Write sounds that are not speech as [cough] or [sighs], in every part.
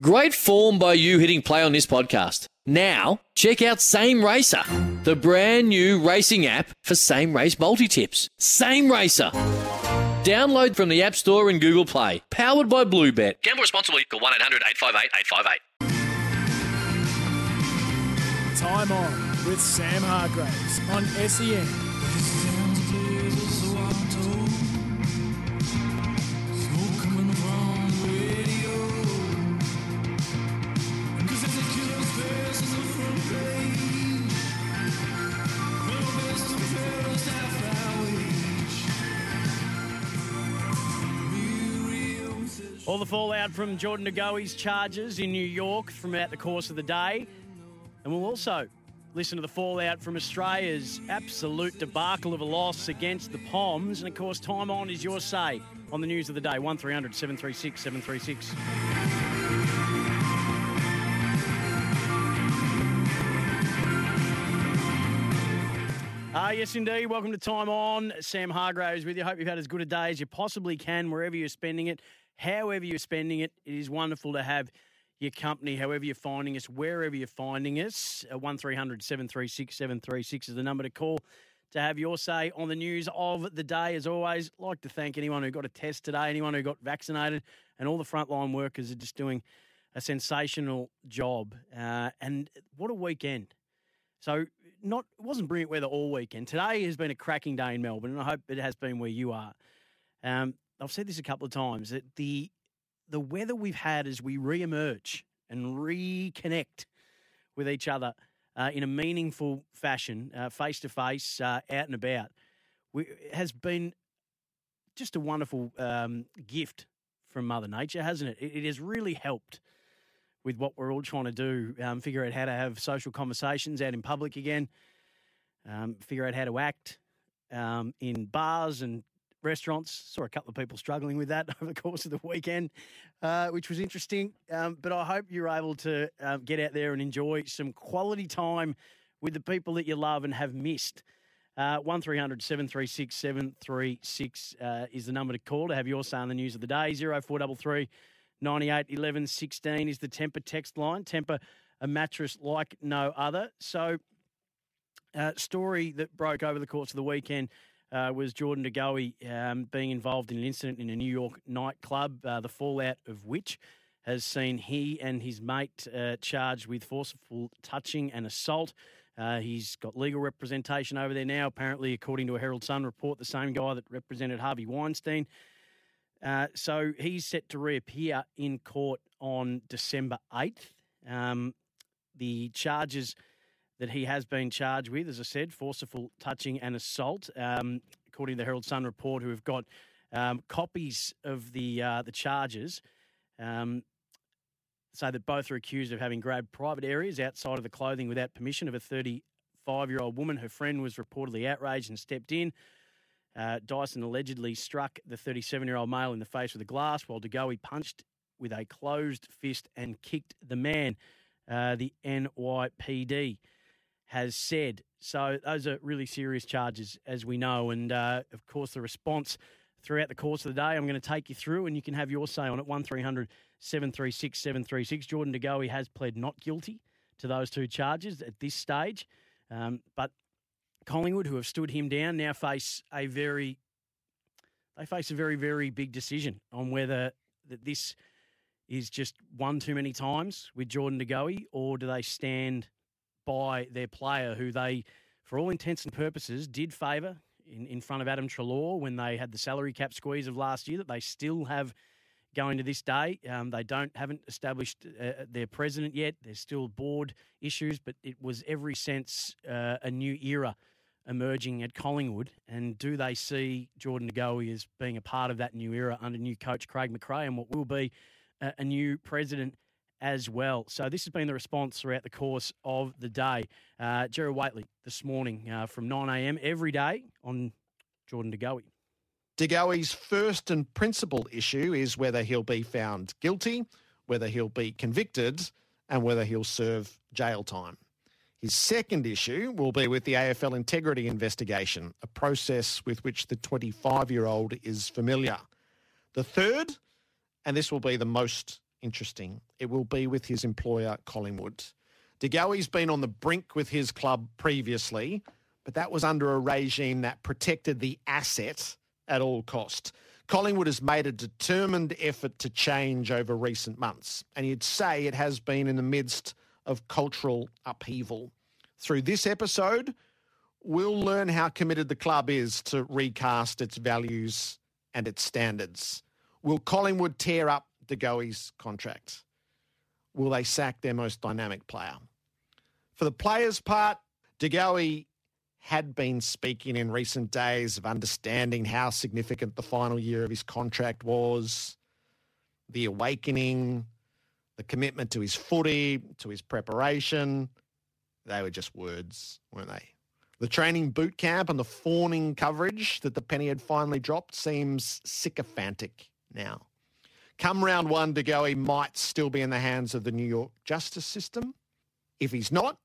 Great form by you hitting play on this podcast. Now, check out Same Racer, the brand new racing app for same race multi tips. Same Racer. Download from the App Store and Google Play. Powered by Bluebet. Gamble responsibly. Call 1 800 858 858. Time on with Sam Hargreaves on SEN. All the fallout from Jordan De Goey's charges in New York throughout the course of the day. And we'll also listen to the fallout from Australia's absolute debacle of a loss against the Poms. And of course, time on is your say on the news of the day 1300 736 736. Ah, yes, indeed. Welcome to Time On. Sam Hargreaves with you. Hope you've had as good a day as you possibly can wherever you're spending it. However you're spending it, it is wonderful to have your company, however you're finding us, wherever you're finding us. Uh, 1300 736 736 is the number to call to have your say on the news of the day. As always, I'd like to thank anyone who got a test today, anyone who got vaccinated, and all the frontline workers are just doing a sensational job. Uh, and what a weekend! So, not it wasn't brilliant weather all weekend. Today has been a cracking day in Melbourne, and I hope it has been where you are. Um, I've said this a couple of times that the the weather we've had as we re-emerge and reconnect with each other uh, in a meaningful fashion, face to face, out and about, we, has been just a wonderful um, gift from Mother Nature, hasn't it? it? It has really helped with what we're all trying to do, um, figure out how to have social conversations out in public again, um, figure out how to act um, in bars and restaurants. Saw a couple of people struggling with that [laughs] over the course of the weekend, uh, which was interesting. Um, but I hope you're able to uh, get out there and enjoy some quality time with the people that you love and have missed. Uh, 1300 736 736 uh, is the number to call to have your say on the news of the day. 0433 98 11 16 is the Tempur text line. Tempur, a mattress like no other. So, uh, story that broke over the course of the weekend uh, was Jordan De Goey um, being involved in an incident in a New York nightclub, uh, the fallout of which has seen he and his mate uh, charged with forceful touching and assault. Uh, he's got legal representation over there now, apparently, according to a Herald Sun report, the same guy that represented Harvey Weinstein. Uh, so he's set to reappear in court on December 8th. Um, the charges that he has been charged with, as I said, forcible touching and assault, um, according to the Herald Sun report, who have got um, copies of the uh, the charges. Um, say that both are accused of having grabbed private areas outside of the clothing without permission of a 35 year old woman. Her friend was reportedly outraged and stepped in. Uh, Dyson allegedly struck the 37 year old male in the face with a glass while De Goey punched with a closed fist and kicked the man. Uh, the NYPD has said. So those are really serious charges, as we know. And uh, of course, the response throughout the course of the day, I'm going to take you through, and you can have your say on it. One 736 736. Jordan De Goey has pled not guilty to those two charges at this stage. Um, but Collingwood, who have stood him down, now face a very they face a very, very big decision on whether that this is just one too many times with Jordan De Goey, or do they stand by their player who they, for all intents and purposes, did favour in, in front of Adam Treloar when they had the salary cap squeeze of last year that they still have going to this day. Um, they don't haven't established uh, their president yet. There's still board issues, but it was every sense uh, a new era emerging at Collingwood. And do they see Jordan De Goey as being a part of that new era under new coach Craig McRae and what will be a, a new president as well. So this has been the response throughout the course of the day. Uh, Jared Waitley this morning uh, from 9am every day on Jordan De Goey. De Goey's first and principal issue is whether he'll be found guilty, whether he'll be convicted, and whether he'll serve jail time. His second issue will be with the AFL integrity investigation, a process with which the 25 year old is familiar. The third, and this will be the most interesting, it will be with his employer, Collingwood. De Goey's been on the brink with his club previously, but that was under a regime that protected the asset at all cost. Collingwood has made a determined effort to change over recent months, and you'd say it has been in the midst of cultural upheaval. Through this episode, we'll learn how committed the club is to recast its values and its standards. Will Collingwood tear up De Goey's contract? Will they sack their most dynamic player? For the players' part, De Goey had been speaking in recent days of understanding how significant the final year of his contract was, the awakening, the commitment to his footy, to his preparation. They were just words, weren't they? The training boot camp and the fawning coverage that the penny had finally dropped seems sycophantic now. Come round one, De Goey might still be in the hands of the New York justice system. If he's not,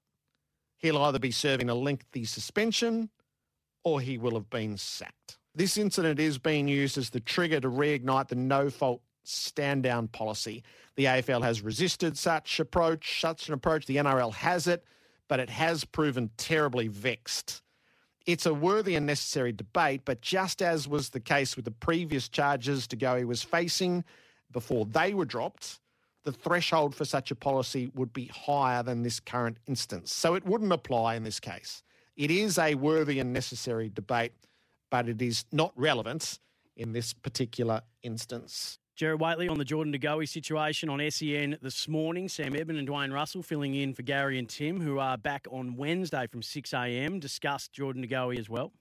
he'll either be serving a lengthy suspension or he will have been sacked. This incident is being used as the trigger to reignite the no fault stand down policy. The AFL has resisted such approach, such an approach. The NRL has it, but it has proven terribly vexed. It's a worthy and necessary debate, but just as was the case with the previous charges De Goey was facing before they were dropped, the threshold for such a policy would be higher than this current instance. So it wouldn't apply in this case. It is a worthy and necessary debate, but it is not relevant in this particular instance. Jared Waitley on the Jordan De Goey situation on SEN this morning. Sam Edmund and Dwayne Russell filling in for Gary and Tim, who are back on Wednesday from 6am. Discussed Jordan De Goey as well.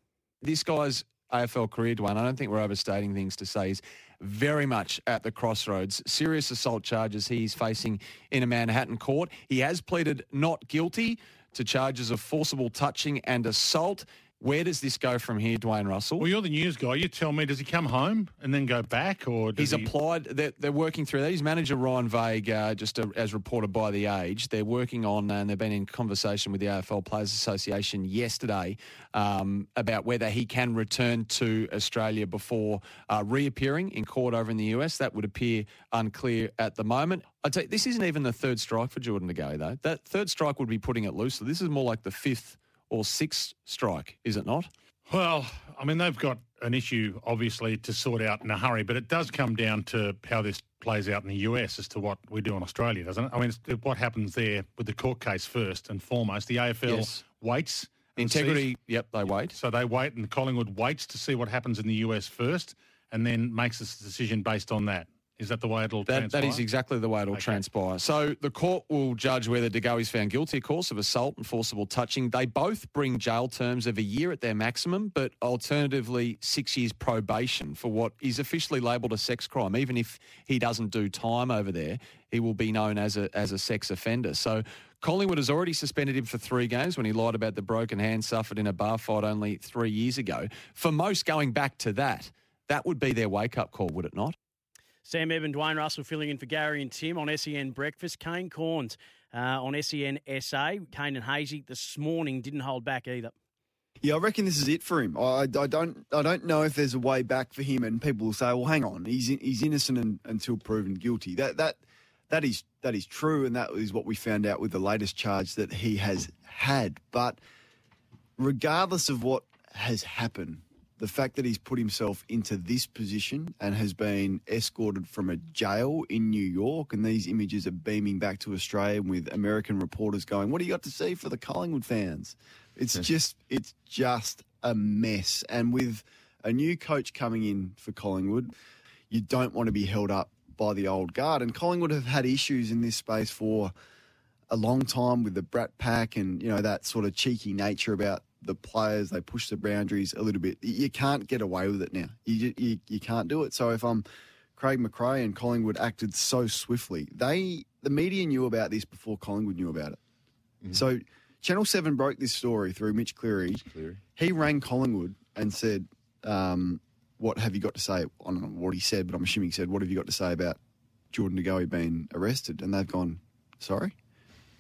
This guy's AFL career, Dwayne, I don't think we're overstating things to say he's very much at the crossroads. Serious assault charges he's facing in a Manhattan court. He has pleaded not guilty to charges of forcible touching and assault. Where does this go from here, Dwayne Russell? Well, you're the news guy. You tell me, does he come home and then go back, or he's he... applied? They're, they're, working through that. His manager Ryan Vague, uh, just a, as reported by the Age, they're working on, and they've been in conversation with the AFL Players Association yesterday um, about whether he can return to Australia before uh, reappearing in court over in the US. That would appear unclear at the moment. I'd say this isn't even the third strike for Jordan De Goey though. That third strike would be putting it loosely. This is more like the fifth or six strike, is it not? Well, I mean, they've got an issue, obviously, to sort out in a hurry, but it does come down to how this plays out in the US as to what we do in Australia, doesn't it? I mean, what happens there with the court case first and foremost. The AFL yes. waits. Integrity, sees, yep, they wait. So they wait, and Collingwood waits to see what happens in the US first and then makes a decision based on that. Is that the way it'll that, transpire? That is exactly the way it'll okay. transpire. So the court will judge whether De Goey is found guilty, of course, of assault and forcible touching. They both bring jail terms of a year at their maximum, but alternatively six years probation for what is officially labelled a sex crime. Even if he doesn't do time over there, he will be known as a, as a sex offender. So Collingwood has already suspended him for three games when he lied about the broken hand suffered in a bar fight only three years ago. For most going back to that, that would be their wake-up call, would it not? Sam Edmund, Dwayne Russell filling in for Gary and Tim on SEN Breakfast. Kane Cornes uh, on SEN SA. Kane and Hazy this morning didn't hold back either. Yeah, I reckon this is it for him. I, I don't I don't know if there's a way back for him, and people will say, "Well, hang on, he's he's innocent and, until proven guilty." That that that is that is true, and that is what we found out with the latest charge that he has had. But regardless of what has happened, the fact that he's put himself into this position and has been escorted from a jail in New York, and these images are beaming back to Australia with American reporters going, "What do you got to see for the Collingwood fans?" It's yes. just, it's just a mess. And with a new coach coming in for Collingwood, you don't want to be held up by the old guard. And Collingwood have had issues in this space for a long time with the Brat Pack and you know that sort of cheeky nature about the players. They push the boundaries a little bit. You can't get away with it now. You you, you can't do it. So if I'm Craig McRae and Collingwood acted so swiftly. They the media knew about this before Collingwood knew about it. So Channel Seven broke this story through Mitch Cleary. He rang Collingwood and said, um, "What have you got to say?" I don't know what he said, but I'm assuming he said, "What have you got to say about Jordan De Goey being arrested?" And they've gone, "Sorry."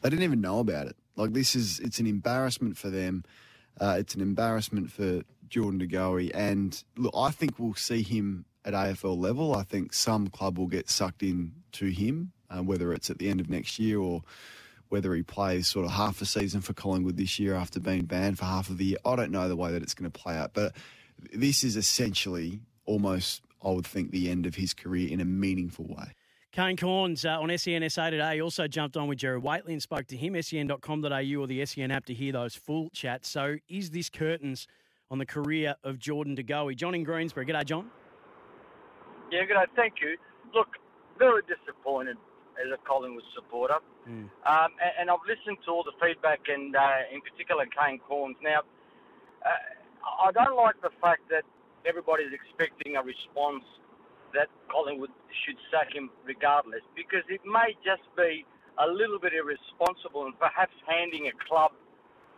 They didn't even know about it. Like this is it's an embarrassment for them. Uh, it's an embarrassment for Jordan De Goey. And look, I think we'll see him at AFL level. I think some club will get sucked in to him, uh, whether it's at the end of next year or whether he plays sort of half a season for Collingwood this year after being banned for half of the year. I don't know the way that it's going to play out, but this is essentially almost, I would think, the end of his career in a meaningful way. Kane Cornes uh, on SENSA today also jumped on with Jared Waitley and spoke to him, sen.com.au or the SEN app to hear those full chats. So is this curtains on the career of Jordan De Goey? John in Greensborough. G'day, John. Yeah, good. day. Thank you. Look, very disappointed as a Collingwood supporter, Mm. um, and, and I've listened to all the feedback, and uh, in particular Kane Cornes. Now, uh, I don't like the fact that everybody's expecting a response that Collingwood should sack him regardless, because it may just be a little bit irresponsible and perhaps handing a club,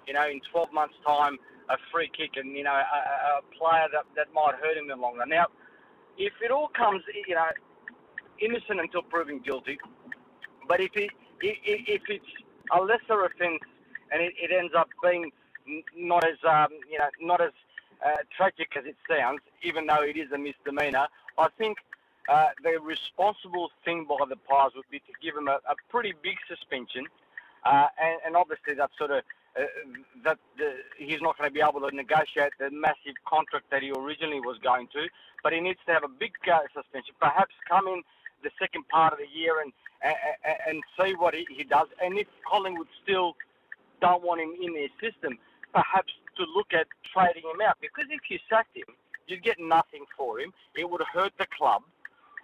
you know, in 12 months' time, a free kick and, you know, a, a player that, that might hurt him in the long run. Now, if it all comes, you know, innocent until proven guilty, but if it if it's a lesser offence and it, it ends up being not as um, you know not as uh, tragic as it sounds, even though it is a misdemeanor, I think uh, the responsible thing by the Pies would be to give him a, a pretty big suspension, uh, and, and obviously that sort of uh, that the, he's not going to be able to negotiate the massive contract that he originally was going to, but he needs to have a big uh, suspension. Perhaps come in the second part of the year and and, and see what he, he does. And if Collingwood still don't want him in their system, perhaps to look at trading him out. Because if you sacked him, you'd get nothing for him. It would hurt the club,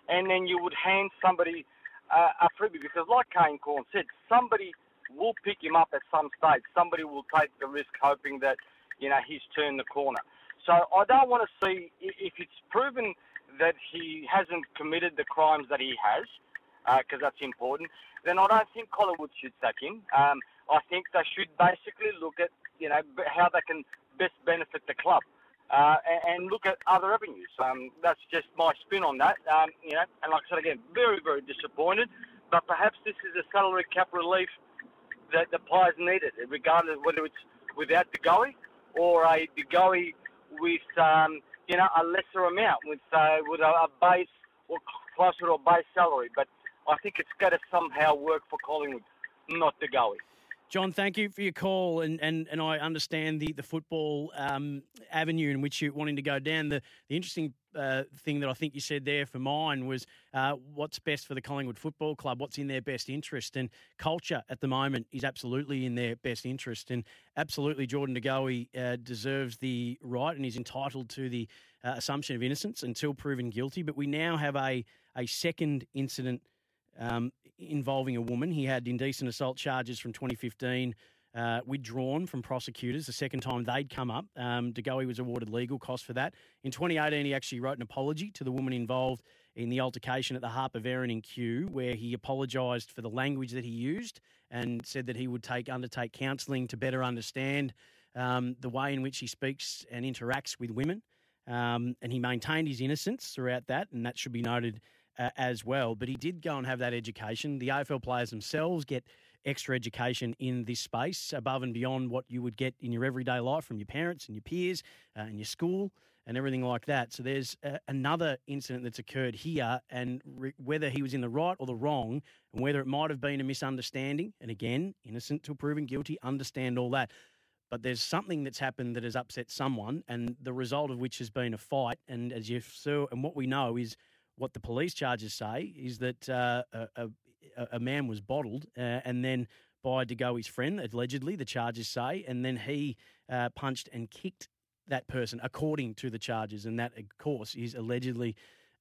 and then you would hand somebody uh, a freebie. Because like Kane Corn said, somebody will pick him up at some stage. Somebody will take the risk, hoping that you know he's turned the corner. So I don't want to see if it's proven that he hasn't committed the crimes that he has, because that's important. Then I don't think Collingwood should sack him. Um, I think they should basically look at you know how they can best benefit the club. Uh, and, and look at other avenues. Um, that's just my spin on that. Um, you know, and like I said again, very, very disappointed. But perhaps this is a salary cap relief that the players needed, regardless of whether it's without De Goey or a De Goey with um, you know a lesser amount, with uh, with a, a base or closer to a base salary. But I think it's got to somehow work for Collingwood, not De Goey. John, thank you for your call, and, and, and I understand the the football um, avenue in which you're wanting to go down. The the interesting uh, thing that I think you said there for mine was uh, what's best for the Collingwood Football Club, what's in their best interest, and culture at the moment is absolutely in their best interest, and absolutely Jordan De Goey uh, deserves the right and is entitled to the uh, assumption of innocence until proven guilty. But we now have a a second incident um, involving a woman. He had indecent assault charges from 2015 uh, withdrawn from prosecutors the second time they'd come up. Um, De Goey was awarded legal costs for that. In 2018, he actually wrote an apology to the woman involved in the altercation at the Harp of Erin in Kew, where he apologised for the language that he used and said that he would take undertake counselling to better understand um, the way in which he speaks and interacts with women. Um, and he maintained his innocence throughout that, and that should be noted uh, as well. But he did go and have that education. The AFL players themselves get extra education in this space above and beyond what you would get in your everyday life from your parents and your peers uh, and your school and everything like that. So there's uh, another incident that's occurred here, and re- whether he was in the right or the wrong, and whether it might have been a misunderstanding, and again, innocent till proven guilty, understand all that. But there's something that's happened that has upset someone, and the result of which has been a fight. And as you saw, and what we know is what the police charges say is that uh, a, a, a man was bottled, uh, and then by De Goey's friend, allegedly, the charges say, and then he uh, punched and kicked that person, according to the charges, and that, of course, is allegedly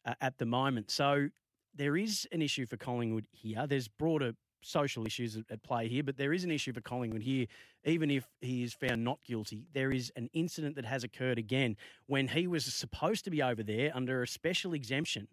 uh, at the moment. So there is an issue for Collingwood here. There's broader social issues at play here, but there is an issue for Collingwood here. Even if he is found not guilty, there is an incident that has occurred again when he was supposed to be over there under a special exemption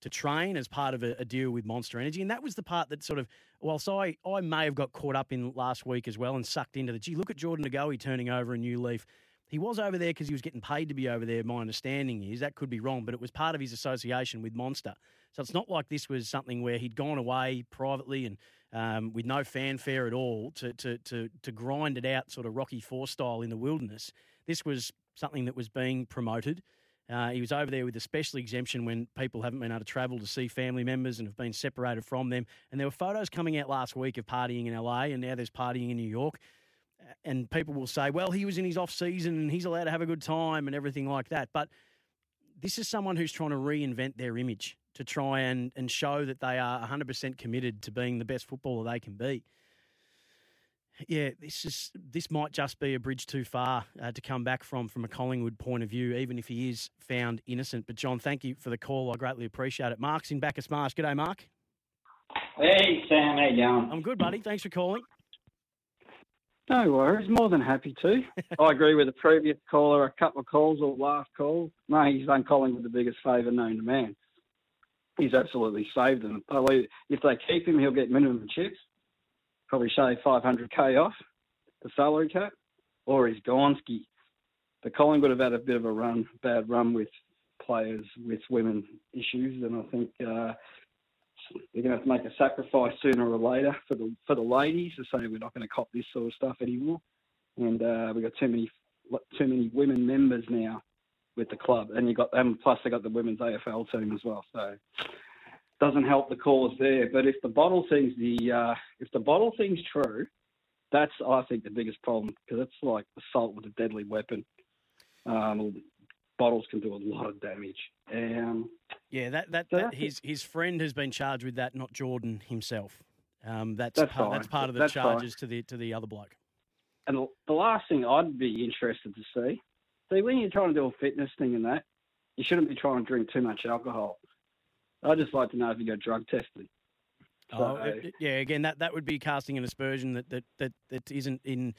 to train as part of a, a, deal with Monster Energy. And that was the part that sort of, whilst I, I may have got caught up in last week as well and sucked into the, gee, look at Jordan De turning over a new leaf. He was over there because he was getting paid to be over there, my understanding is. That could be wrong, but it was part of his association with Monster. So it's not like this was something where he'd gone away privately and um, with no fanfare at all to, to, to, to grind it out sort of Rocky Four style in the wilderness. This was something that was being promoted. Uh, he was over there with a special exemption when people haven't been able to travel to see family members and have been separated from them. And there were photos coming out last week of partying in LA, and now there's partying in New York. And people will say, well, he was in his off season and he's allowed to have a good time and everything like that. But this is someone who's trying to reinvent their image to try and, and show that they are 100% committed to being the best footballer they can be yeah, this is this might just be a bridge too far uh, to come back from from a Collingwood point of view, even if he is found innocent. But John, thank you for the call. I greatly appreciate it. Mark's in Bacchus Marsh. G'day, Mark. Hey, Sam. How you going? I'm good, buddy. Thanks for calling. No worries. More than happy to. [laughs] I agree with the previous caller. A couple of calls or last call. No, he's done Collingwood the biggest favour known to man. He's absolutely saved them. If they keep him, he'll get minimum chips probably shave 500k off the salary cap, or he's Gonski. The Collingwood have had a bit of a run, bad run with players with women issues, and I think uh, they're going to have to make a sacrifice sooner or later for the for the ladies to say we're not going to cop this sort of stuff anymore. And uh, we've got too many too many women members now with the club, and you got them. Plus, they got the women's AFL team as well. So doesn't help the cause there. But if the bottle thing's the uh, if the bottle thing's true, that's I think the biggest problem because it's like assault with a deadly weapon. Um, bottles can do a lot of damage. Um, yeah, that that, so that his his friend has been charged with that, not Jordan himself. Um, that's that's part, that's part of the that's charges fine. to the to the other bloke. And the last thing I'd be interested to see, see when you're trying to do a fitness thing and that, you shouldn't be trying to drink too much alcohol. I'd just like to know if you got drug tested. So, oh, yeah. Again, that, that would be casting an aspersion that that that, that isn't in.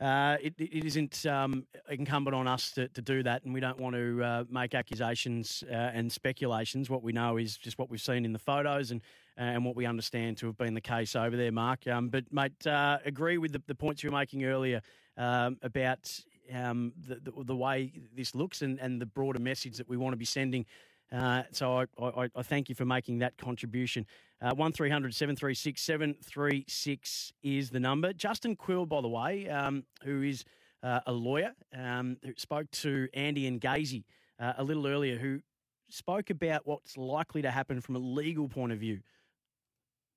Uh, it, it isn't um, incumbent on us to, to do that, and we don't want to uh, make accusations uh, and speculations. What we know is just what we've seen in the photos and and what we understand to have been the case over there, Mark. Um, but mate, uh, agree with the, the, points you were making earlier um, about um, the, the, the way this looks and, and the broader message that we want to be sending uh, so I, I, I, thank you for making that contribution. Uh, 1300 736 736 is the number. Justin Quill, by the way, um, who is uh, a lawyer, um, who spoke to Andy and Gazy uh, a little earlier, who spoke about what's likely to happen from a legal point of view.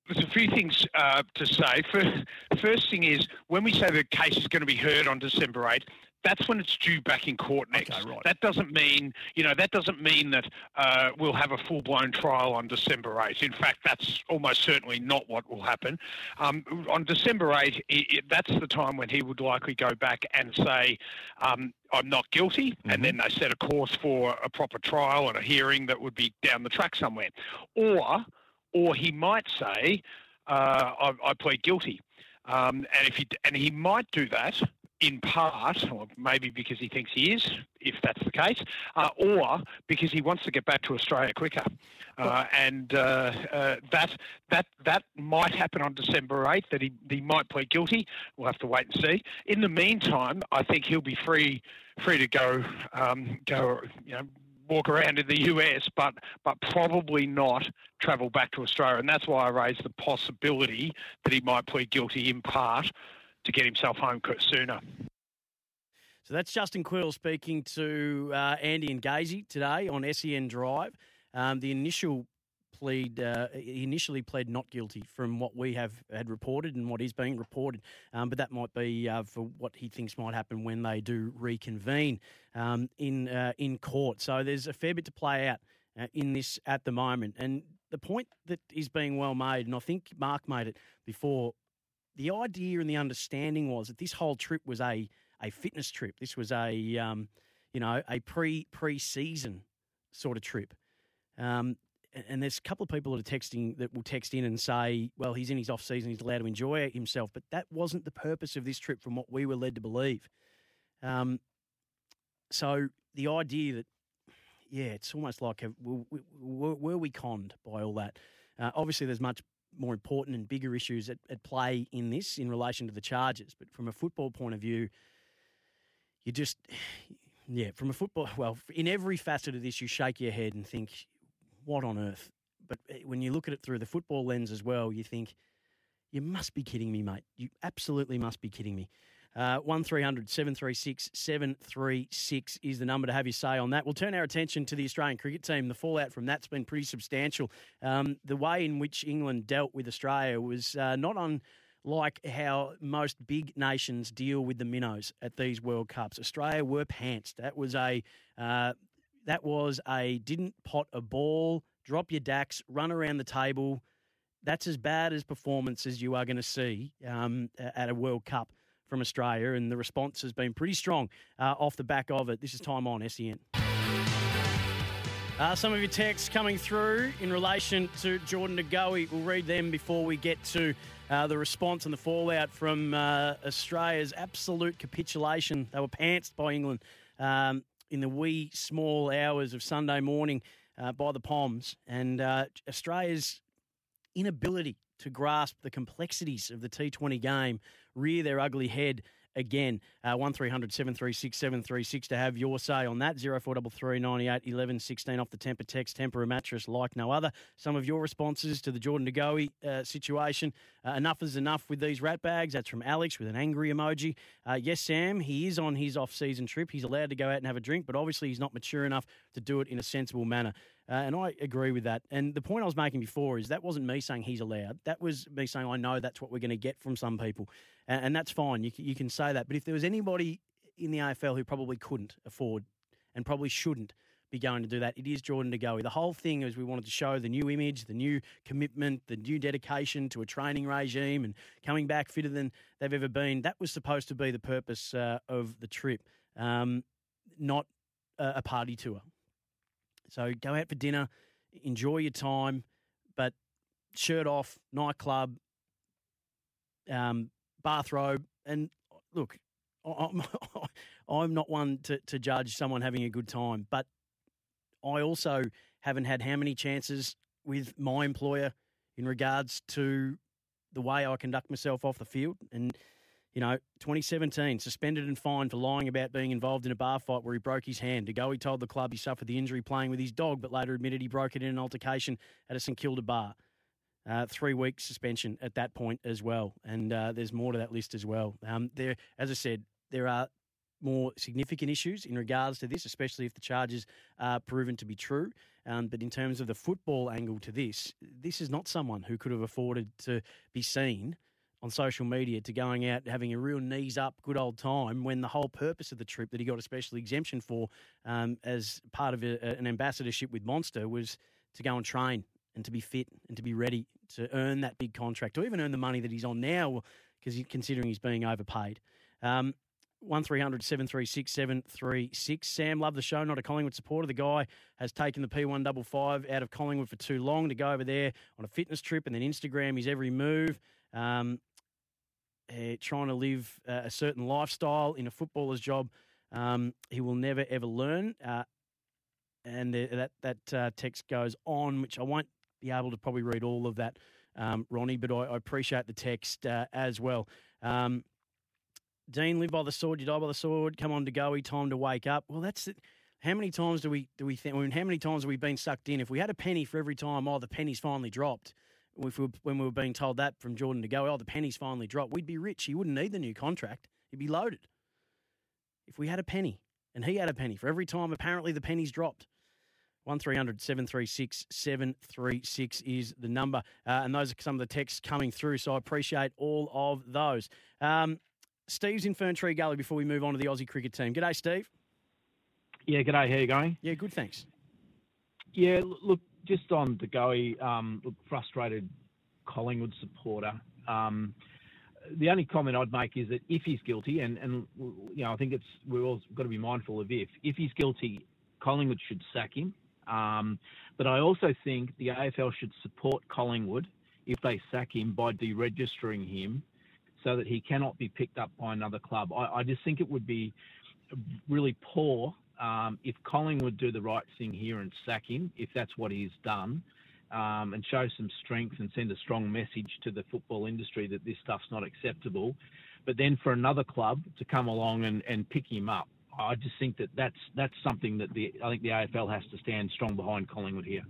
There's a few things uh, to say. First, first thing is when we say the case is going to be heard on December 8, that's when it's due back in court next. Okay, right. That doesn't mean, you know, that doesn't mean that uh, we'll have a full-blown trial on December 8th. In fact, that's almost certainly not what will happen. Um, on December 8th, it, it, that's the time when he would likely go back and say, um, I'm not guilty, mm-hmm. and then they set a course for a proper trial and a hearing that would be down the track somewhere. Or, or he might say, uh, I, I plead guilty. Um, and if he and he might do that in part, or maybe because he thinks he is, if that's the case, uh, or because he wants to get back to Australia quicker. Uh, and uh, uh that that that might happen on December 8th. That he, he might plead guilty. We'll have to wait and see. In the meantime, I think he'll be free free to go um, go you know walk around in the US, but but probably not travel back to Australia. And that's why I raised the possibility that he might plead guilty in part to get himself home sooner. So that's Justin Quill speaking to uh, Andy and Gazy today on SEN Drive. Um, the initial plead, uh, initially pled not guilty from what we have had reported and what is being reported, um, but that might be uh, for what he thinks might happen when they do reconvene um, in uh, in court. So there's a fair bit to play out uh, in this at the moment, and the point that is being well made, and I think Mark made it before the idea and the understanding was that this whole trip was a a fitness trip. This was a um, you know a pre pre season sort of trip. Um, and there's a couple of people that are texting that will text in and say, well, he's in his off season, he's allowed to enjoy himself. But that wasn't the purpose of this trip, from what we were led to believe. Um, so the idea that yeah, it's almost like a, were, were, we conned by all that? Uh, obviously, there's much more important and bigger issues at, at play in this in relation to the charges. But from a football point of view, you just, [sighs] yeah, from a football, [laughs] well, in every facet of this, you shake your head and think, what on earth? But eh, when you look at it through the football lens as well, you think, you must be kidding me, mate. You absolutely must be kidding me. Uh, 1300 736 736 is the number to have your say on that. We'll turn our attention to the Australian cricket team. The fallout from that's been pretty substantial. Um, the way in which England dealt with Australia was uh, not unlike how most big nations deal with the minnows at these World Cups. Australia were pantsed. That was a uh, that was a didn't pot a ball, drop your dacks, run around the table. That's as bad as performance as you are going to see um, at a World Cup from Australia, and the response has been pretty strong uh, off the back of it. This is time on SEN. Uh, some of your texts coming through in relation to Jordan Goey. We'll read them before we get to uh, the response and the fallout from uh, Australia's absolute capitulation. They were pantsed by England um, in the wee small hours of Sunday morning uh, by the Poms, and uh, Australia's inability to grasp the complexities of the T20 game rear their ugly head again. Uh, 1300 736 736 to have your say on that. 0433 98 11 16 off the Tempur text. Tempur a mattress like no other. Some of your responses to the Jordan De Goey uh, situation. Uh, enough is enough with these rat bags. That's from Alex with an angry emoji. Uh, yes, Sam, he is on his off season trip. He's allowed to go out and have a drink, but obviously he's not mature enough to do it in a sensible manner. Uh, and I agree with that. And the point I was making before is that wasn't me saying he's allowed. That was me saying I know that's what we're going to get from some people and, and that's fine. You can, you can say that. But if there was anybody in the AFL who probably couldn't afford and probably shouldn't be going to do that, it is Jordan De Goey. The whole thing is we wanted to show the new image, the new commitment, the new dedication to a training regime and coming back fitter than they've ever been. That was supposed to be the purpose uh, of the trip, um, not a, a party tour. So go out for dinner, enjoy your time, but shirt off, nightclub, um, bathrobe. And look, I'm, [laughs] I'm not one to, to judge someone having a good time, but I also haven't had how many chances with my employer in regards to the way I conduct myself off the field. And, you know, 2017, suspended and fined for lying about being involved in a bar fight where he broke his hand. De Goey, he told the club he suffered the injury playing with his dog, but later admitted he broke it in an altercation at a St Kilda bar. Uh, three week suspension at that point as well, and uh, there's more to that list as well. Um, there, as I said, there are more significant issues in regards to this, especially if the charges are proven to be true. Um, but in terms of the football angle to this, this is not someone who could have afforded to be seen on social media to going out having a real knees up good old time when the whole purpose of the trip that he got a special exemption for um, as part of a, an ambassadorship with Monster was to go and train and to be fit and to be ready to earn that big contract or even earn the money that he's on now because considering he's being overpaid. Um, 1300 736 736. Sam, love the show. Not a Collingwood supporter. The guy has taken the P155 out of Collingwood for too long to go over there on a fitness trip and then Instagram his every move. Um, uh, trying to live uh, a certain lifestyle in a footballer's job. Um, he will never ever learn. Uh, and the, that that uh, text goes on, which I won't be able to probably read all of that, um, Ronnie, but I, I, appreciate the text uh, as well. Um, Dean, live by the sword, you die by the sword. Come on De Goey, time to wake up. Well, that's it. How many times do we do we think? I mean, how many times have we been sucked in? If we had a penny for every time, oh, the penny's finally dropped. If we when we were being told that from Jordan De Goey, oh, the penny's finally dropped, we'd be rich. He wouldn't need the new contract. He'd be loaded. If we had a penny, and he had a penny for every time, apparently the penny's dropped. 1300 736 736 is the number. Uh, and those are some of the texts coming through. So I appreciate all of those. Um, Steve's in Ferntree Gully before we move on to the Aussie cricket team. G'day, Steve. Yeah, g'day. How you going? Yeah, good, thanks. Yeah, look, just on the Goey, um, look, frustrated Collingwood supporter. Um, the only comment I'd make is that if he's guilty, and, and you know, I think it's we've all got to be mindful of if if he's guilty, Collingwood should sack him. Um, but I also think the AFL should support Collingwood if they sack him by deregistering him so that he cannot be picked up by another club. I, I just think it would be really poor Um, if Collingwood do the right thing here and sack him, if that's what he's done, um, and show some strength and send a strong message to the football industry that this stuff's not acceptable, but then for another club to come along and, and pick him up, I just think that that's that's something that the I think the AFL has to stand strong behind Collingwood here.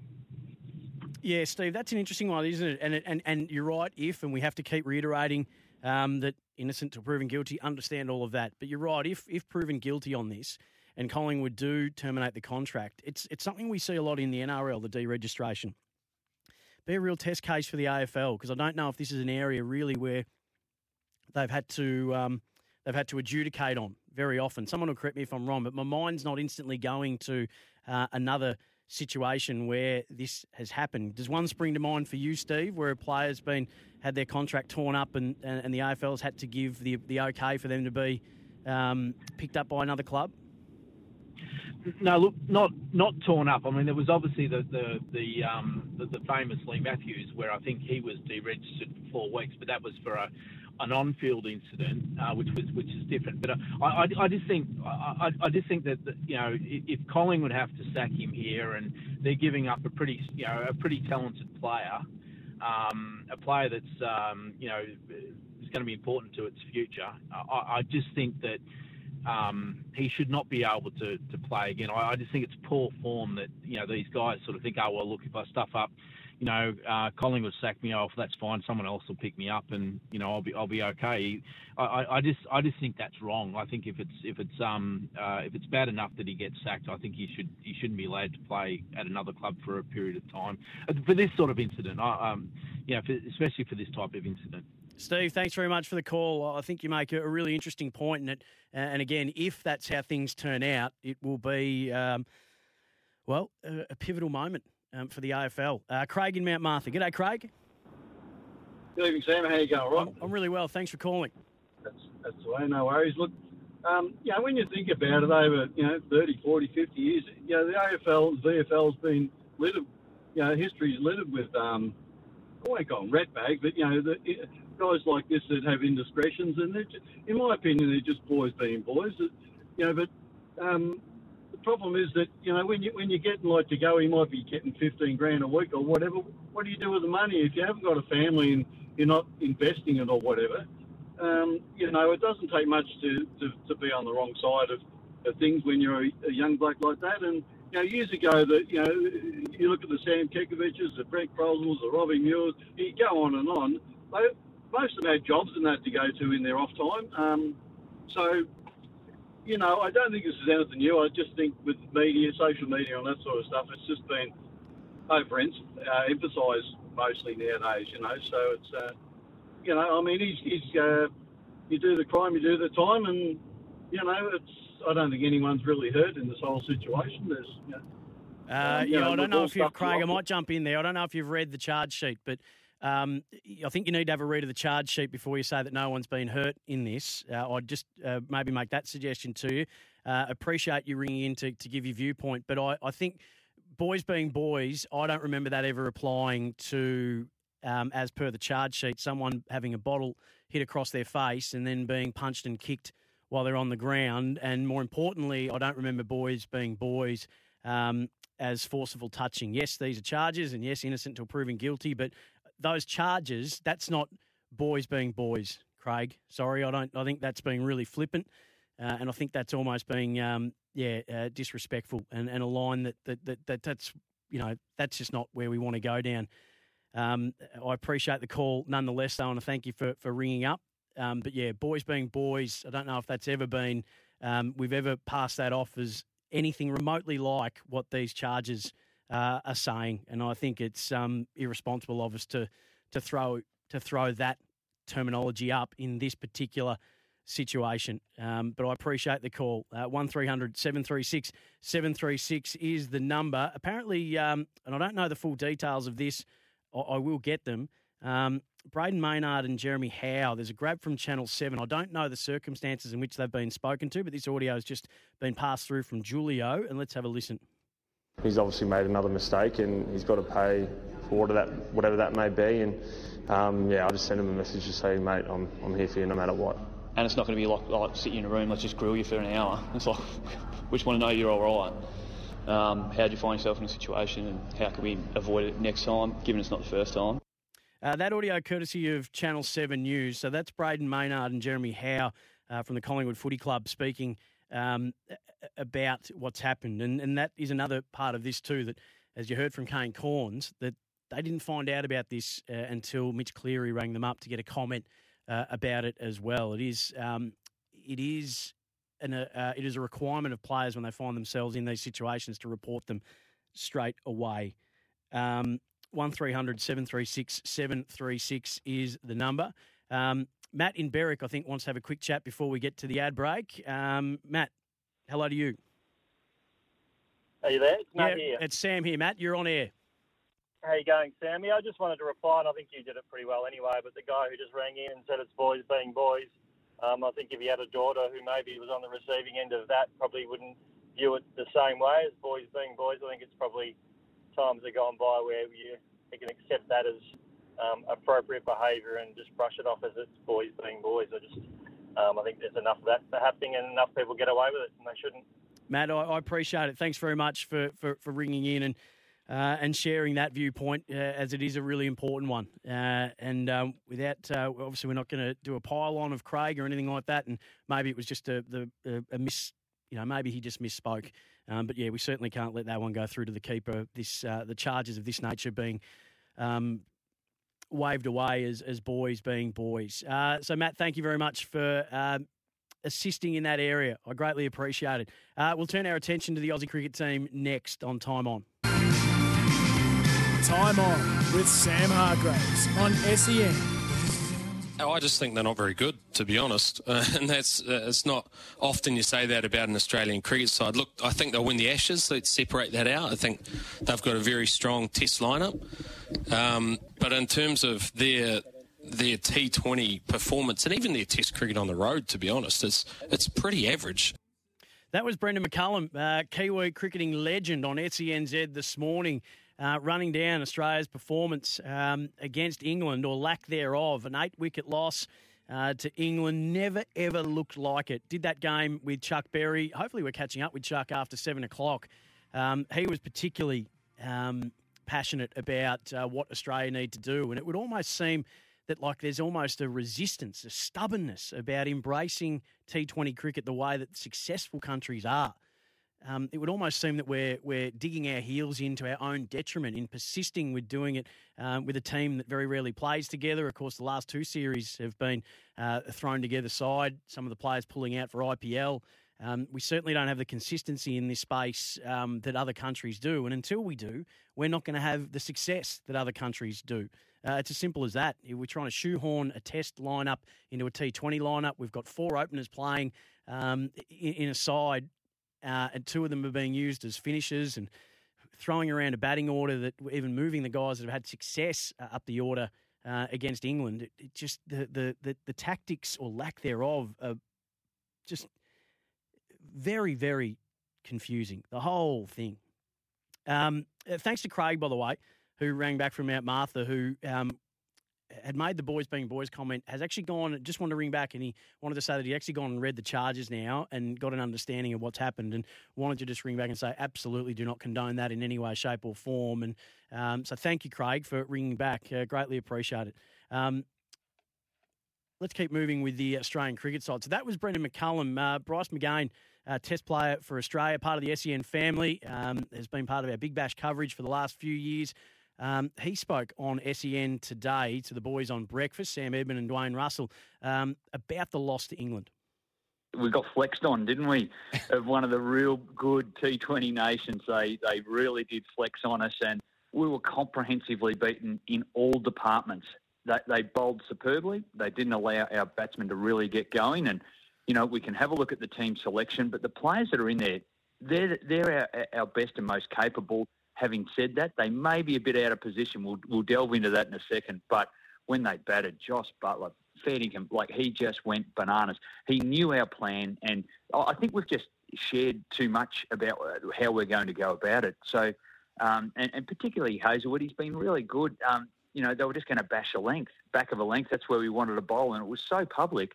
Yeah, Steve, that's an interesting one, isn't it? And and and you're right. If and we have to keep reiterating um, that innocent till proven guilty. Understand all of that, but you're right. If if proven guilty on this, and Collingwood do terminate the contract, it's it's something we see a lot in the NRL, the deregistration. Be a real test case for the AFL because I don't know if this is an area really where they've had to um, they've had to adjudicate on very often. Someone will correct me if I'm wrong, but my mind's not instantly going to uh, another situation where this has happened. Does one spring to mind for you, Steve, where a player's been had their contract torn up and, and, and the AFL's had to give the the okay for them to be um, picked up by another club? No, look, not not torn up. I mean, there was obviously the the the, um, the, the famous Leigh Matthews, where I think he was deregistered for four weeks, but that was for a an on-field incident, uh, which was which is different. But uh, I, I, I just think I, I just think that, you know if Collingwood have to sack him here, and they're giving up a pretty you know a pretty talented player, um, a player that's um, you know is going to be important to its future. I, I just think that. Um, he should not be able to, to play again. I, I just think it's poor form that you know these guys sort of think, oh well, look, if I stuff up, you know, uh, Collingwood sack me off, that's fine. Someone else will pick me up, and you know, I'll be I'll be okay. I, I just I just think that's wrong. I think if it's if it's um uh, if it's bad enough that he gets sacked, I think he should he shouldn't be allowed to play at another club for a period of time uh, for this sort of incident. I, um, yeah, for, especially for this type of incident. Steve, thanks very much for the call. I think you make a really interesting point, and it, and again, if that's how things turn out, it will be, um, well, a, pivotal moment um, for the AFL. Uh, Craig in Mount Martha. G'day, Craig. Good evening, Sam. How you going? Right? I'm, I'm really well. Thanks for calling. That's, that's the way. No worries. Look, um, you know, when you think about it over, you know, 30, 40, 50 years, you know, the AFL, VFL has been littered, you know, history's littered with, um, I won't call them rat bag, but, you know, the, guys like this that have indiscretions, and just, in my opinion, they're just boys being boys. You know, but um, the problem is that you know when you when you're getting like De Goey, he might be getting 15 grand a week or whatever. What do you do with the money if you haven't got a family and you're not investing it or whatever? Um, you know, it doesn't take much to, to, to be on the wrong side of, of things when you're a, a young bloke like that. And you know, years ago, that you know, you look at the Sam Kekoviches, the Brent Crosswells, the Robbie Muirs, you go on and on. They, most of them had jobs and that to go to in their off time. Um, so, you know, I don't think this is anything new. I just think with media, social media, and that sort of stuff, it's just been over uh, emphasised mostly nowadays. You know, so it's uh, you know, I mean, he's, he's uh, you do the crime, you do the time, and you know, it's. I don't think anyone's really hurt in this whole situation. There's, you know, uh, um, yeah, know, I don't know if you've, Craig, I might jump in there. I don't know if you've read the charge sheet, but um, I think you need to have a read of the charge sheet before you say that no one's been hurt in this. Uh, I'd just uh, maybe make that suggestion to you. Uh, appreciate you ringing in to, to give your viewpoint, but I, I think boys being boys, I don't remember that ever applying to, um, as per the charge sheet, someone having a bottle hit across their face and then being punched and kicked while they're on the ground. And more importantly, I don't remember boys being boys um, as forcible touching. Yes, these are charges, and yes, innocent until proven guilty, but those charges, that's not boys being boys, Craig. Sorry, I don't. I think that's being really flippant, uh, and I think that's almost being, um, yeah, uh, disrespectful, and, and a line that, that that that that's you know that's just not where we want to go down. Um, I appreciate the call nonetheless, though, and I thank you for for ringing up. Um, but yeah, boys being boys, I don't know if that's ever been um, we've ever passed that off as anything remotely like what these charges uh, are saying, and I think it's um, irresponsible of us to to throw to throw that terminology up in this particular situation. Um, but I appreciate the call. Uh, one 736 736 is the number. Apparently, um, and I don't know the full details of this, I, I will get them. Um, Brayden Maynard and Jeremy Howe, there's a grab from Channel 7. I don't know the circumstances in which they've been spoken to, but this audio has just been passed through from Julio, and let's have a listen. He's obviously made another mistake and he's got to pay for that, whatever that may be. And um, yeah, I just sent him a message to say, mate, I'm, I'm here for you no matter what. and it's not going to be like, like sit you in a room, let's just grill you for an hour. It's like, [laughs] we just want to know you're all right. Um, how do you find yourself in a situation, and how can we avoid it next time, given it's not the first time? Uh, that audio courtesy of Channel 7 News. So that's Brayden Maynard and Jeremy Howe uh, from the Collingwood Footy Club speaking um, about what's happened. And, and that is another part of this too, that as you heard from Kane Cornes, that they didn't find out about this uh, until Mitch Cleary rang them up to get a comment uh, about it as well. It is, um, it is an, uh, it is a requirement of players when they find themselves in these situations to report them straight away. Um, 1300 736 736 is the number. Um, Matt in Berwick, I think, wants to have a quick chat before we get to the ad break. Um, Matt, hello to you. Are you there? It's Matt yeah, here. It's Sam here. Matt, you're on air. How you going, Sammy? I just wanted to reply, and I think you did it pretty well anyway. But the guy who just rang in and said it's boys being boys, um, I think if he had a daughter who maybe was on the receiving end of that, probably wouldn't view it the same way as boys being boys. I think it's probably times have gone by where you, you can accept that as um, appropriate behaviour and just brush it off as it's boys being boys. I just um, I think there's enough of that happening and enough people get away with it, and they shouldn't. Matt, I, I appreciate it. Thanks very much for, for, for ringing in and uh, and sharing that viewpoint, uh, as it is a really important one. Uh, and um, without, uh, obviously, we're not going to do a pile on of Craig or anything like that. And maybe it was just a, the, a, a miss, you know, maybe he just misspoke. Um, but yeah, we certainly can't let that one go through to the keeper. This uh, the charges of this nature being um, waved away as, as boys being boys. Uh, so Matt, thank you very much for um, assisting in that area. I greatly appreciate it. Uh, we'll turn our attention to the Aussie cricket team next on Time On. Time On with Sam Hargreaves on SEN. Oh, I just think they're not very good, to be honest. Uh, [laughs] and that's uh, it's not often you say that about an Australian cricket side. Look, I think they'll win the Ashes. Let's separate that out. I think they've got a very strong Test lineup. Um, but in terms of their their T20 performance and even their Test cricket on the road, to be honest, it's it's pretty average. That was Brendon McCullum, uh, Kiwi cricketing legend on SENZ this morning. Uh, running down Australia's performance um, against England or lack thereof. An eight wicket loss uh, to England never ever looked like it. Did that game with Chuck Berry. Hopefully, we're catching up with Chuck after seven o'clock. Um, he was particularly um, passionate about uh, what Australia need to do, and it would almost seem that like there's almost a resistance, a stubbornness about embracing T20 cricket the way that successful countries are um, it would almost seem that we're we're digging our heels into our own detriment in persisting with doing it um, with a team that very rarely plays together. Of course, the last two series have been uh, thrown together side. Some of the players pulling out for IPL. Um, we certainly don't have the consistency in this space um, that other countries do, and until we do, we're not going to have the success that other countries do. Uh, it's as simple as that. We're trying to shoehorn a test lineup into a T20 lineup. We've got four openers playing um, in, in a side uh, and two of them are being used as finishers and throwing around a batting order that even moving the guys that have had success uh, up the order uh, against England. It, it just the, the, the the tactics or lack thereof are just very very confusing. The whole thing. Um, uh, thanks to Craig, by the way, who rang back from Mount Martha, who um, had made the boys being boys comment, has actually gone, just wanted to ring back and he wanted to say that he actually gone and read the charges now and got an understanding of what's happened and wanted to just ring back and say, absolutely do not condone that in any way, shape, or form. And um, so thank you, Craig, for ringing back. Uh, greatly appreciate it. Um, let's keep moving with the Australian cricket side. So that was Brendon McCullum. Uh, Bryce McGain, uh, test player for Australia, part of the SEN family, um, has been part of our Big Bash coverage for the last few years. Um, he spoke on SEN today to the boys on breakfast, Sam Edmund and Dwayne Russell, um, about the loss to England. We got flexed on, didn't we? [laughs] of one of the real good T20 nations. They they really did flex on us, and we were comprehensively beaten in all departments. They, they bowled superbly. They didn't allow our batsmen to really get going, and you know we can have a look at the team selection, but the players that are in there, they're they're our, our best and most capable. Having said that, they may be a bit out of position. We'll, we'll delve into that in a second. But when they batted, Josh Buttler, him like he just went bananas. He knew our plan, and I think we've just shared too much about uh, how we're going to go about it. So, um, and, and, particularly Hazlewood, he's been really good. Um, you know, they were just going to bash a length, back of a length. That's where we wanted to bowl, and it was so public.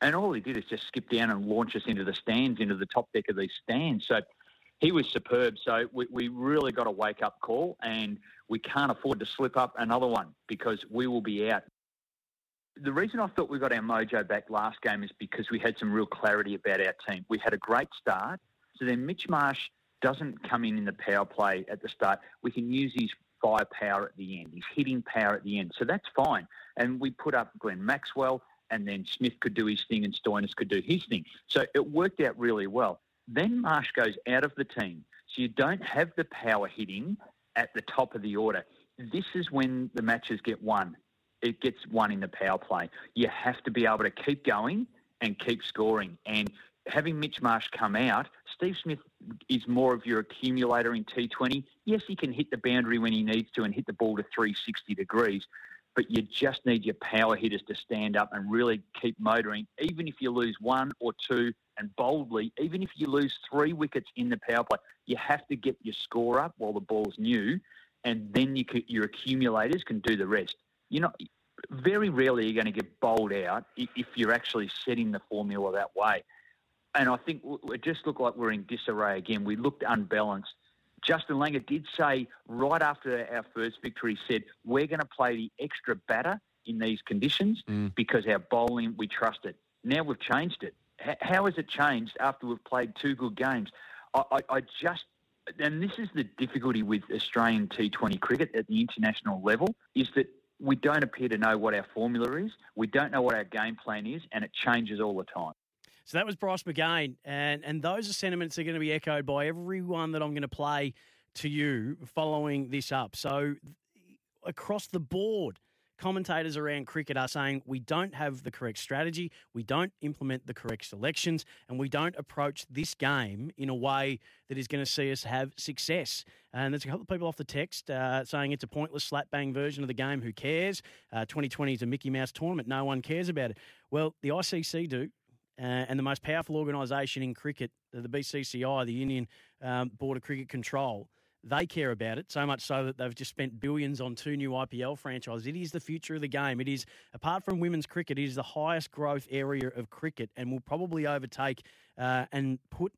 And all he did is just skip down and launch us into the stands, into the top deck of these stands. So he was superb. So we, we really got a wake up call, and we can't afford to slip up another one because we will be out. The reason I thought we got our mojo back last game is because we had some real clarity about our team. We had a great start. So then Mitch Marsh doesn't come in in the power play at the start. We can use his firepower at the end, his hitting power at the end. So that's fine. And we put up Glenn Maxwell, and then Smith could do his thing, and Stoinis could do his thing. So it worked out really well. Then Marsh goes out of the team. So you don't have the power hitting at the top of the order. This is when the matches get won. It gets won in the power play. You have to be able to keep going and keep scoring. And having Mitch Marsh come out, Steve Smith is more of your accumulator in T20. Yes, he can hit the boundary when he needs to and hit the ball to 360 degrees, but you just need your power hitters to stand up and really keep motoring. Even if you lose one or two and boldly, even if you lose three wickets in the power play, you have to get your score up while the ball's new, and then you can, your accumulators can do the rest. You're not very rarely you're going to get bowled out if you're actually setting the formula that way. And I think it just looked like we're in disarray again. We looked unbalanced. Justin Langer did say right after our first victory, he said, We're going to play the extra batter in these conditions Mm. because our bowling, we trust it. Now we've changed it. How has it changed after we've played two good games? I, I, I just, and this is the difficulty with Australian T20 cricket at the international level, is that we don't appear to know what our formula is. We don't know what our game plan is, and it changes all the time. So that was Bryce McGain, and and those are sentiments that are going to be echoed by everyone that I'm going to play to you following this up. So across the board, commentators around cricket are saying we don't have the correct strategy, we don't implement the correct selections, and we don't approach this game in a way that is going to see us have success. And there's a couple of people off the text uh, saying it's a pointless slap bang version of the game. Who cares? Uh, 2020 is a Mickey Mouse tournament. No one cares about it. Well, the ICC do. Uh, and the most powerful organisation in cricket, the BCCI, the Union um, Board of Cricket Control, they care about it so much so that they've just spent billions on two new IPL franchises. It is the future of the game. It is, apart from women's cricket, it is the highest growth area of cricket and will probably overtake uh, and put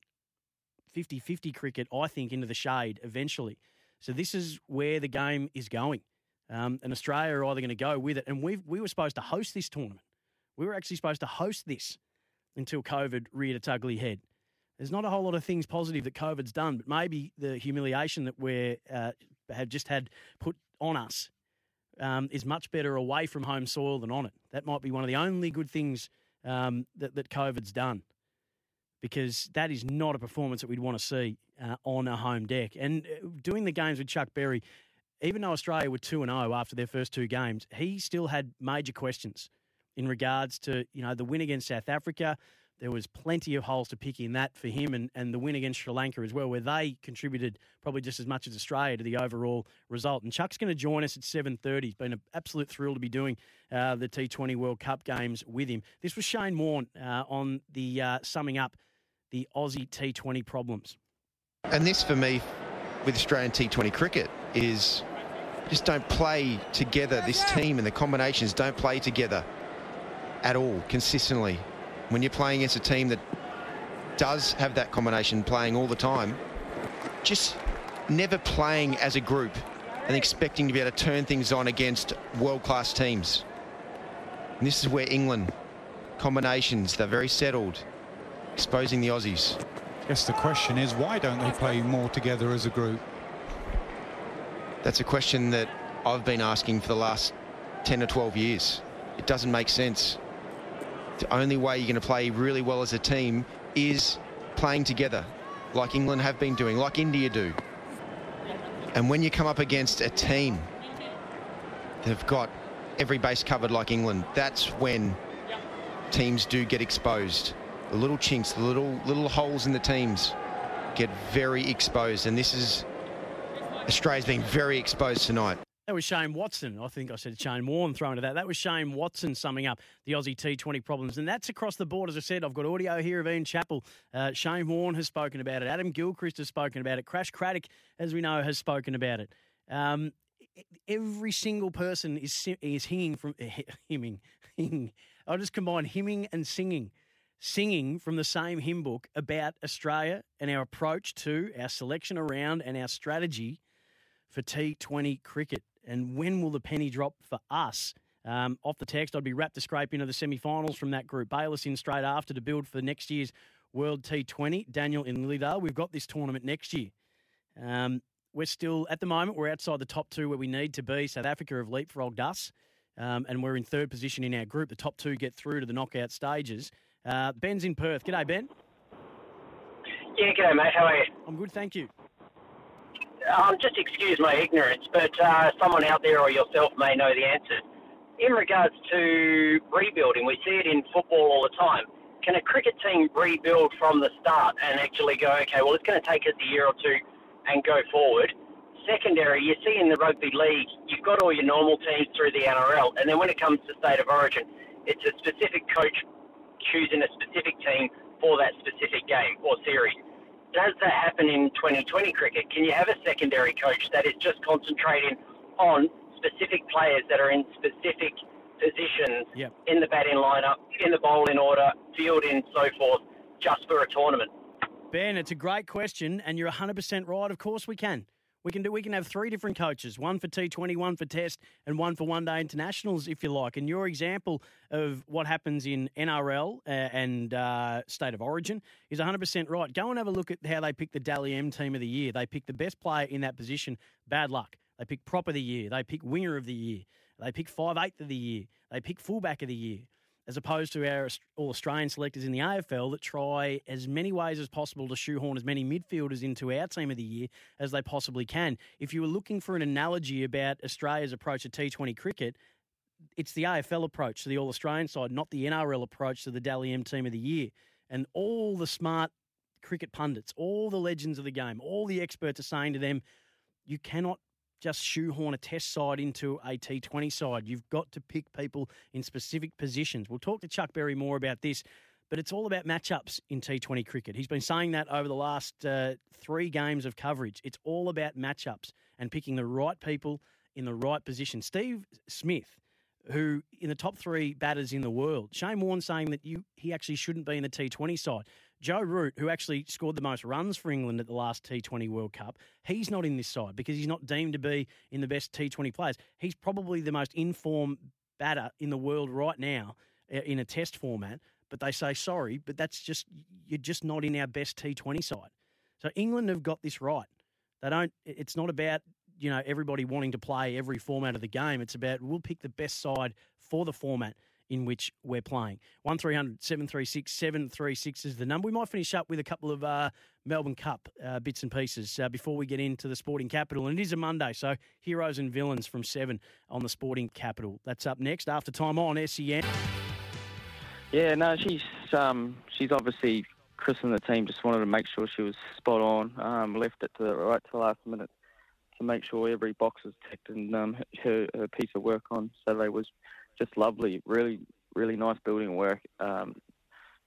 50 50 cricket, I think, into the shade eventually. So this is where the game is going. Um, and Australia are either going to go with it. And we we were supposed to host this tournament. We were actually supposed to host this until COVID reared its ugly head. There's not a whole lot of things positive that COVID's done, but maybe the humiliation that we uh, have just had put on us um, is much better away from home soil than on it. That might be one of the only good things um, that, that COVID's done because that is not a performance that we'd want to see uh, on a home deck. And uh, doing the games with Chuck Berry, even though Australia were 2 and 0 after their first two games, he still had major questions in regards to, you know, the win against South Africa. There was plenty of holes to pick in that for him and, and the win against Sri Lanka as well, where they contributed probably just as much as Australia to the overall result. And Chuck's going to join us at 7.30. It's been an absolute thrill to be doing uh, the T20 World Cup games with him. This was Shane Warne uh, on the uh, summing up the Aussie T20 problems. And this for me with Australian T20 cricket is just don't play together. This team and the combinations don't play together at all consistently. When you're playing against a team that does have that combination playing all the time, just never playing as a group and expecting to be able to turn things on against world-class teams. And this is where England combinations, they're very settled, exposing the Aussies. I Guess the question is, why don't they play more together as a group? That's a question that I've been asking for the last 10 or 12 years. It doesn't make sense. The only way you're going to play really well as a team is playing together, like England have been doing, like India do. And when you come up against a team they've got every base covered like England, that's when teams do get exposed. The little chinks, the little little holes in the teams get very exposed. And this is Australia's been very exposed tonight. That was Shane Watson. I think I said Shane Warne thrown to that. That was Shane Watson summing up the Aussie T20 problems. And that's across the board. As I said, I've got audio here of Ian Chappell. Uh, Shane Warne has spoken about it. Adam Gilchrist has spoken about it. Crash Craddock, as we know, has spoken about it. Um, every single person is is hinging from hemming, hinging, I'll just combine hymning and singing. Singing from the same hymn book about Australia and our approach to our selection around and our strategy for T20 cricket. And when will the penny drop for us? Um, off the text, I'd be wrapped to scrape into the semi finals from that group. Bayless in straight after to build for next year's World T20. Daniel in Lilydale, we've got this tournament next year. Um, we're still, at the moment, we're outside the top two where we need to be. South Africa have leapfrogged us, um, and we're in third position in our group. The top two get through to the knockout stages. Uh, Ben's in Perth. G'day, Ben. Yeah, g'day, mate. How are you? I'm good, thank you. Um, just excuse my ignorance, but uh, someone out there or yourself may know the answer. In regards to rebuilding, we see it in football all the time. Can a cricket team rebuild from the start and actually go, okay, well, it's going to take us a year or two and go forward? Secondary, you see in the rugby league, you've got all your normal teams through the NRL, and then when it comes to state of origin, it's a specific coach choosing a specific team for that specific game or series. Does that happen in 2020 cricket? Can you have a secondary coach that is just concentrating on specific players that are in specific positions Yep. in the batting lineup, in the bowling order, fielding, so forth, just for a tournament? Ben, it's a great question, and you're 100% right. Of course, we can. We can do. We can have three different coaches: one for T Twenty, one for Test, and one for One Day Internationals, if you like. And your example of what happens in NRL uh, and uh, State of Origin is 100% right. Go and have a look at how they pick the Dally M Team of the Year. They pick the best player in that position. Bad luck. They pick prop of the year. They pick winger of the year. They pick five eighth of the year. They pick fullback of the year as opposed to our all Australian selectors in the AFL that try as many ways as possible to shoehorn as many midfielders into our team of the year as they possibly can. If you were looking for an analogy about Australia's approach to T20 cricket, it's the AFL approach to the All Australian side, not the NRL approach to the Dally M team of the year. And all the smart cricket pundits, all the legends of the game, all the experts are saying to them, you cannot just shoehorn a test side into a T20 side. You've got to pick people in specific positions. We'll talk to Chuck Berry more about this, but it's all about matchups in T20 cricket. He's been saying that over the last uh, three games of coverage. It's all about matchups and picking the right people in the right position. Steve Smith, who in the top three batters in the world, Shane Warne saying that you he actually shouldn't be in the T20 side. Joe Root, who actually scored the most runs for England at the last T20 World Cup, he's not in this side because he's not deemed to be in the best T20 players. He's probably the most informed batter in the world right now uh, in a test format. But they say, sorry, but that's just, you're just not in our best T20 side. So England have got this right. They don't, it's not about, you know, everybody wanting to play every format of the game. It's about we'll pick the best side for the format in which we're playing. 1300 736 736 is the number. We might finish up with a couple of uh, Melbourne Cup uh, bits and pieces uh, before we get into the sporting capital. And it is a Monday, so heroes and villains from 7 on the sporting capital. That's up next after time on SEN. Yeah, no, she's um, she's obviously christened the team. Just wanted to make sure she was spot on. Um, left it to the right to the last minute to make sure every box was ticked, and um, her, her piece of work on Saturday was just lovely. Really, really nice building work. Um,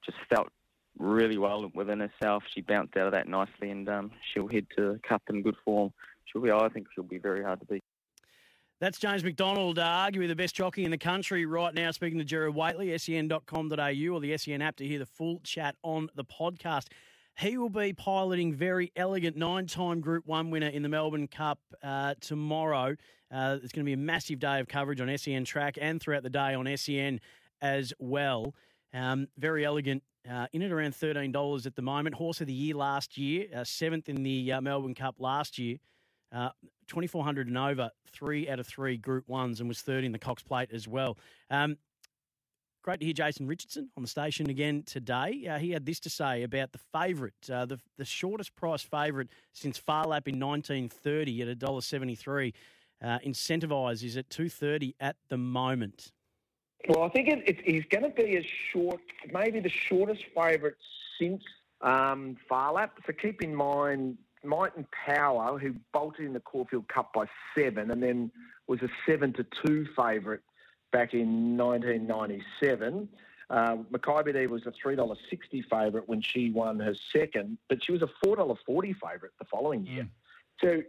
just felt really well within herself. She bounced out of that nicely, and um, she'll head to the cup in good form. She'll be, I think, she'll be very hard to beat. That's James McDonald, uh, arguably the best jockey in the country right now, speaking to Jared Waitley, sen.com.au or the SEN app to hear the full chat on the podcast. He will be piloting Verry Elleegant nine-time Group One winner in the Melbourne Cup uh, tomorrow. Uh, it's going to be a massive day of coverage on SEN track and throughout the day on SEN as well. Um, Verry Elleegant. Uh, in at around thirteen dollars at the moment. Horse of the year last year, uh, seventh in the uh, Melbourne Cup last year. Uh, 2400 and over, three out of three Group Ones, and was third in the Cox Plate as well. Um, great to hear Jason Richardson on the station again today. Uh, he had this to say about the favourite, uh, the, the shortest price favourite since Phar Lap in 1930 at $1.73. Uh, Incentivise is at 230 at the moment. Well, I think it, it, he's going to be as short, maybe the shortest favourite since um, Phar Lap. So keep in mind, Might and Power, who bolted in the Caulfield Cup by seven and then was a seven to two favourite back in 1997. Uh, Mackay was a $3.60 favourite when she won her second, but she was a $4.40 favourite the following year. So,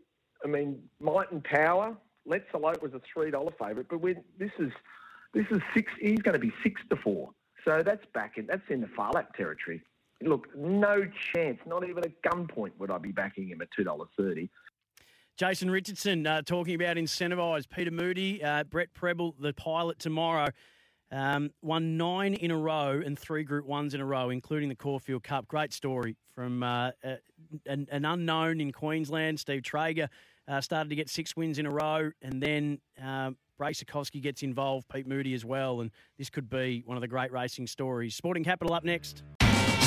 I mean, Might and Power, Let's Salute was a $3 favourite, but when, this is This is six. He's going to be six to four. So that's back in. That's in the Phar Lap territory. Look, no chance. Not even a gunpoint would I be backing him at two dollars thirty. Jason Richardson uh, talking about incentivised. Peter Moody, uh, Brett Prebble, the pilot tomorrow, um, won nine in a row and three Group Ones in a row, including the Caulfield Cup. Great story from uh, an, an, unknown in Queensland, Steve Tregea. Uh, started to get six wins in a row, and then Brace gets involved, Pete Moody as well, and this could be one of the great racing stories. Sporting Capital up next.